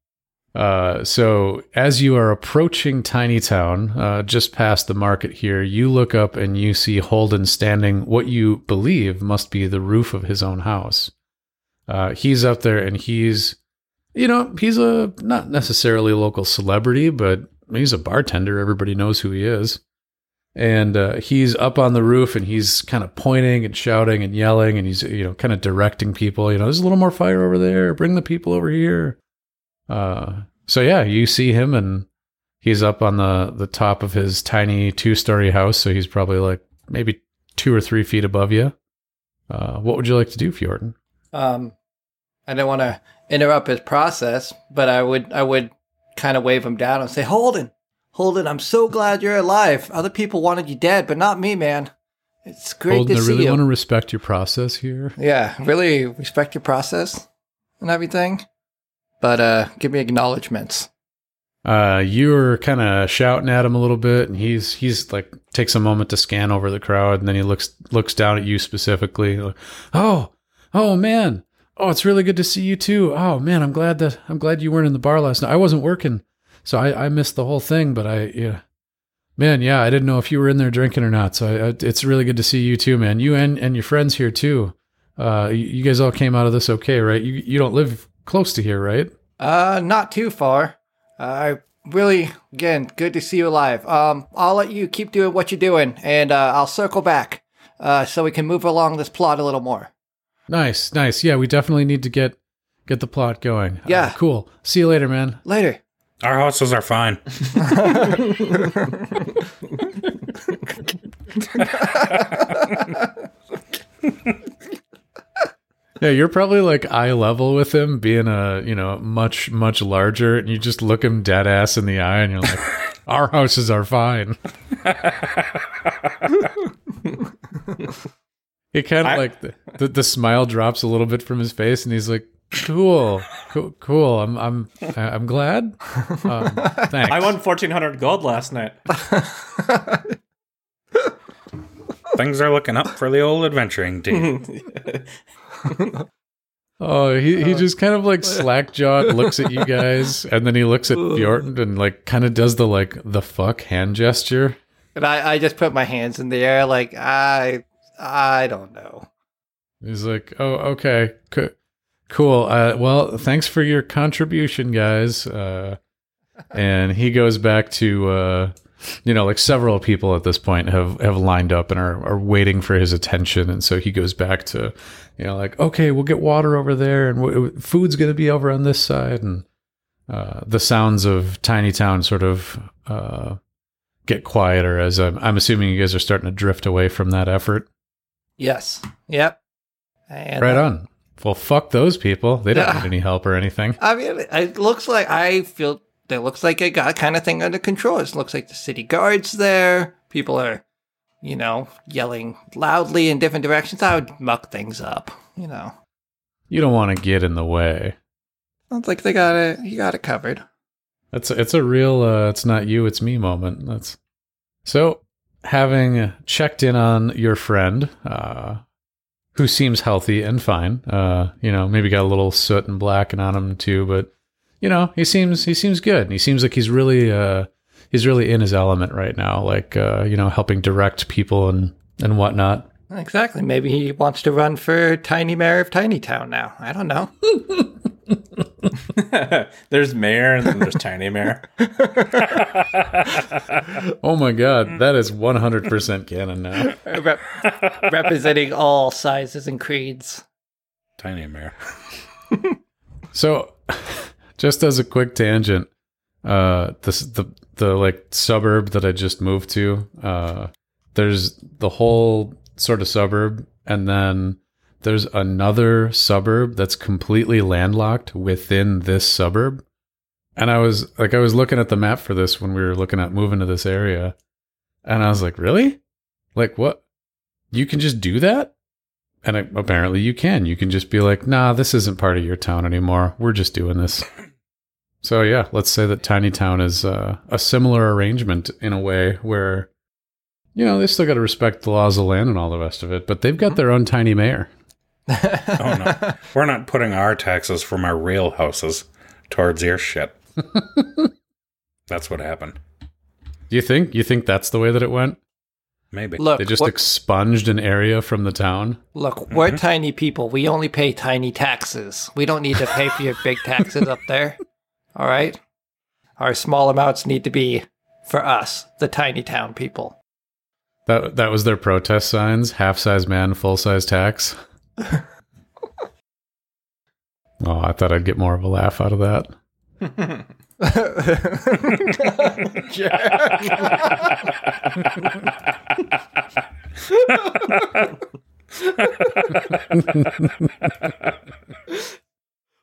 Uh, so as you are approaching Tiny Town, uh, just past the market here, you look up and you see Holden standing what you believe must be the roof of his own house. Uh, he's up there and he's, you know, he's a not necessarily a local celebrity, but he's a bartender. Everybody knows who he is. And uh, he's up on the roof and he's kind of pointing and shouting and yelling and he's, you know, kind of directing people, you know, there's a little more fire over there. Bring the people over here. Uh, so yeah, you see him and he's up on the, the top of his tiny two story house. So he's probably like maybe two or three feet above you. Uh, what would you like to do, Feortan? Um, I don't want to interrupt his process, but I would, I would kind of wave him down and say, Holden, Holden, I'm so glad you're alive. Other people wanted you dead, but not me, man. It's great Holden, to I see really you. want to respect your process here. Yeah, really respect your process and everything. But uh give me acknowledgments. Uh, you're kind of shouting at him a little bit, and he's he's like takes a moment to scan over the crowd, and then he looks looks down at you specifically. Like, oh, oh man, oh, it's really good to see you too. Oh man, I'm glad that I'm glad you weren't in the bar last night. I wasn't working, so I, I missed the whole thing. But I, yeah, man, yeah, I didn't know if you were in there drinking or not. So I, I, it's really good to see you too, man. You and and your friends here too. Uh, you, you guys all came out of this okay, right? You you don't live close to here, right? Uh not too far. Uh really again, good to see you alive. Um I'll let you keep doing what you're doing and uh I'll circle back uh so we can move along this plot a little more. Nice, nice. Yeah, we definitely need to get get the plot going. Uh, Yeah. cool. See you later, man. Later. Our houses are fine. [laughs] Yeah, you're probably like eye level with him, being a you know much much larger, and you just look him dead ass in the eye, and you're like, [laughs] "Our houses are fine." [laughs] he kind of like the, the the smile drops a little bit from his face, and he's like, "Cool, cool, cool. I'm I'm I'm glad. [laughs] Um, thanks." I won fourteen hundred gold last night. [laughs] Things are looking up for the old adventuring team. [laughs] Oh, he, he just kind of like slack jawed looks at you guys, and then he looks at Bjorn and like kind of does the like the fuck hand gesture. And I, I just put my hands in the air like I I don't know. He's like, "Oh, okay, co- cool. Uh, well, thanks for your contribution, guys." Uh, and he goes back to, uh, you know, like several people at this point have have lined up and are are waiting for his attention, and so he goes back to, you know, like, "Okay, we'll get water over there, and w- food's gonna be over on this side," and uh, the sounds of Tiny Town sort of uh, get quieter as I'm, I'm assuming you guys are starting to drift away from that effort. Yes. Yep. And, Right uh, on. Well, fuck those people. They don't Yeah. need any help or anything. I mean, it looks like I feel it looks like I got kind of thing under control. It looks like the city guards there. People are, you know, yelling loudly in different directions. I would muck things up. You know, You don't want to get in the way. sounds like they got it. You got it covered. It's it's a real uh, it's not you, it's me moment. That's so having checked in on your friend, uh, who seems healthy and fine. Uh, you know, maybe got a little soot and blacking on him too, but you know, he seems he seems good. He seems like he's really uh, he's really in his element right now, like uh, you know, helping direct people and and whatnot. Exactly. Maybe he wants to run for Tiny Mayor of Tiny Town now. I don't know. [laughs] [laughs] there's Mayor and then there's Tiny Mayor. [laughs] Oh my god, that is 100% canon now. Rep- representing all sizes and creeds. Tiny Mayor. [laughs] So, just as a quick tangent, uh, this the the like suburb that I just moved to. Uh, there's the whole sort of suburb, and then there's another suburb that's completely landlocked within this suburb. And I was like, I was looking at the map for this when we were looking at moving to this area, and I was like, really? Like what? You can just do that? And I, apparently you can. You can just be like, nah, this isn't part of your town anymore. We're just doing this. [laughs] So yeah, let's say that Tiny Town is uh, a similar arrangement in a way where, you know, they still got to respect the laws of the land and all the rest of it, but they've got their own tiny mayor. Oh no, [laughs] we're not putting our taxes from our real houses towards your shit. [laughs] That's what happened. Do you think? You think that's the way that it went? Maybe. Look, They just what- expunged an area from the town. look, we're mm-hmm. tiny people. We only pay tiny taxes. We don't need to pay for your big taxes up there. All right? Our small amounts need to be for us, the tiny town people. That that was their protest signs: half size man, full size tax. [laughs] oh, I thought I'd get more of a laugh out of that. [laughs]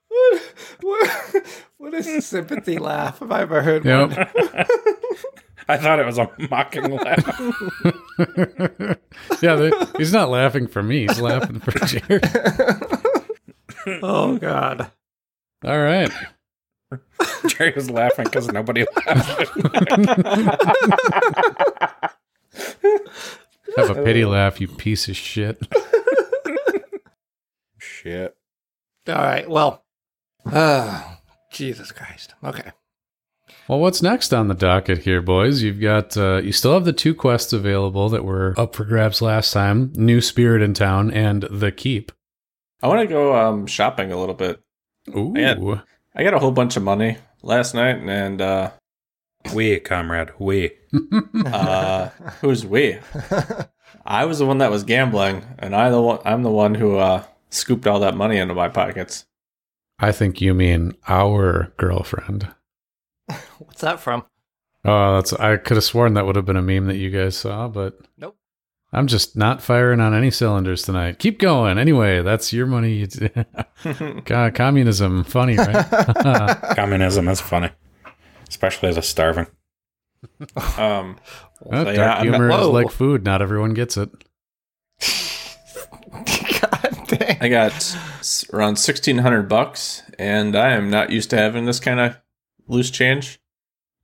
what, what, what is a sympathy laugh? Have I ever heard Yep. one? [laughs] I thought it was a mocking [laughs] laugh. [laughs] yeah, they, he's not laughing for me. He's laughing for [laughs] Jared. Oh, God. All right. Jerry was laughing because nobody laughed. Have a pity laugh, you piece of shit. Shit. All right. Well, uh, Jesus Christ. Okay. Well, what's next on the docket here, boys? You've got uh, you still have the two quests available that were up for grabs last time: New Spirit in Town and The Keep. I want to go um, shopping a little bit. Ooh, Yeah. I got a whole bunch of money last night, and uh, We, comrade, we. [laughs] uh, who's we? [laughs] I was the one that was gambling, and I the one I'm the one who uh, scooped all that money into my pockets. I think you mean our girlfriend. What's that from? Oh, that's I could have sworn that would have been a meme that you guys saw, but Nope. I'm just not firing on any cylinders tonight. Keep going. Anyway, that's your money. [laughs] [laughs] God, communism, funny, right? [laughs] Communism is funny, especially as a starving. Um, Well, So, dark yeah, I'm not- humor is like food. Not everyone gets it. God dang. I got around sixteen hundred bucks, and I am not used to having this kind of loose change.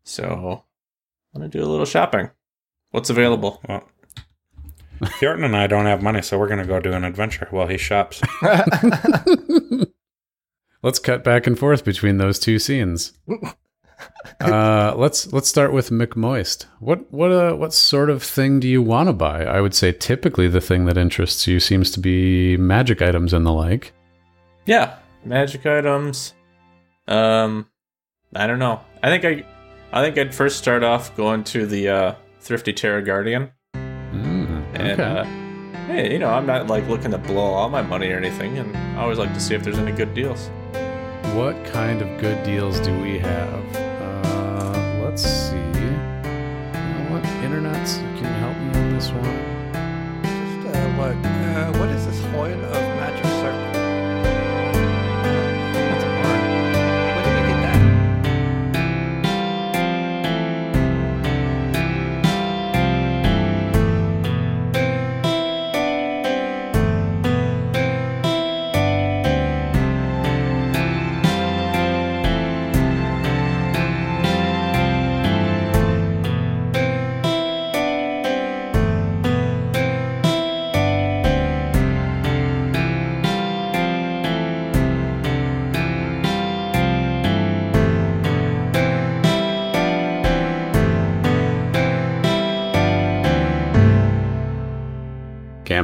So I'm gonna do a little shopping. What's available? Well, Feortan and I don't have money, so we're going to go do an adventure while he shops. [laughs] Let's cut back and forth between those two scenes. [laughs] uh, let's let's start with McMoist. What what uh, what sort of thing do you want to buy? I would say typically the thing that interests you seems to be magic items and the like. Yeah, magic items. Um, I don't know. I think I, I think I'd first start off going to the uh, thrifty Terra Guardian, Mm, and okay. uh, hey, you know, I'm not like looking to blow all my money or anything, and I always like to see if there's any good deals. what kind of good deals do we have? Uh, let's see. You know what? Internets, you can help me on this one. Just, uh, what, uh, what is this horn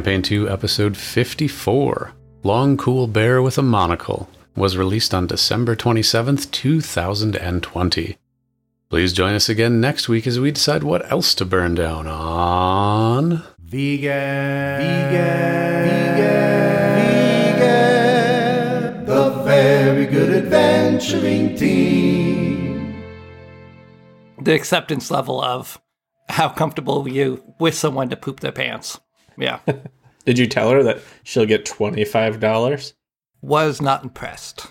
Campaign 2, Episode 54 Long Cool Bear with a Monocle. was released on December 27th, 2020. Please join us again next week as we decide what else to burn down on. Vegan, vegan, vegan, vegan, the very good adventuring team. The acceptance level of how comfortable were you with someone to poop their pants. Yeah. [laughs] Did you tell her that she'll get $25? Was not impressed.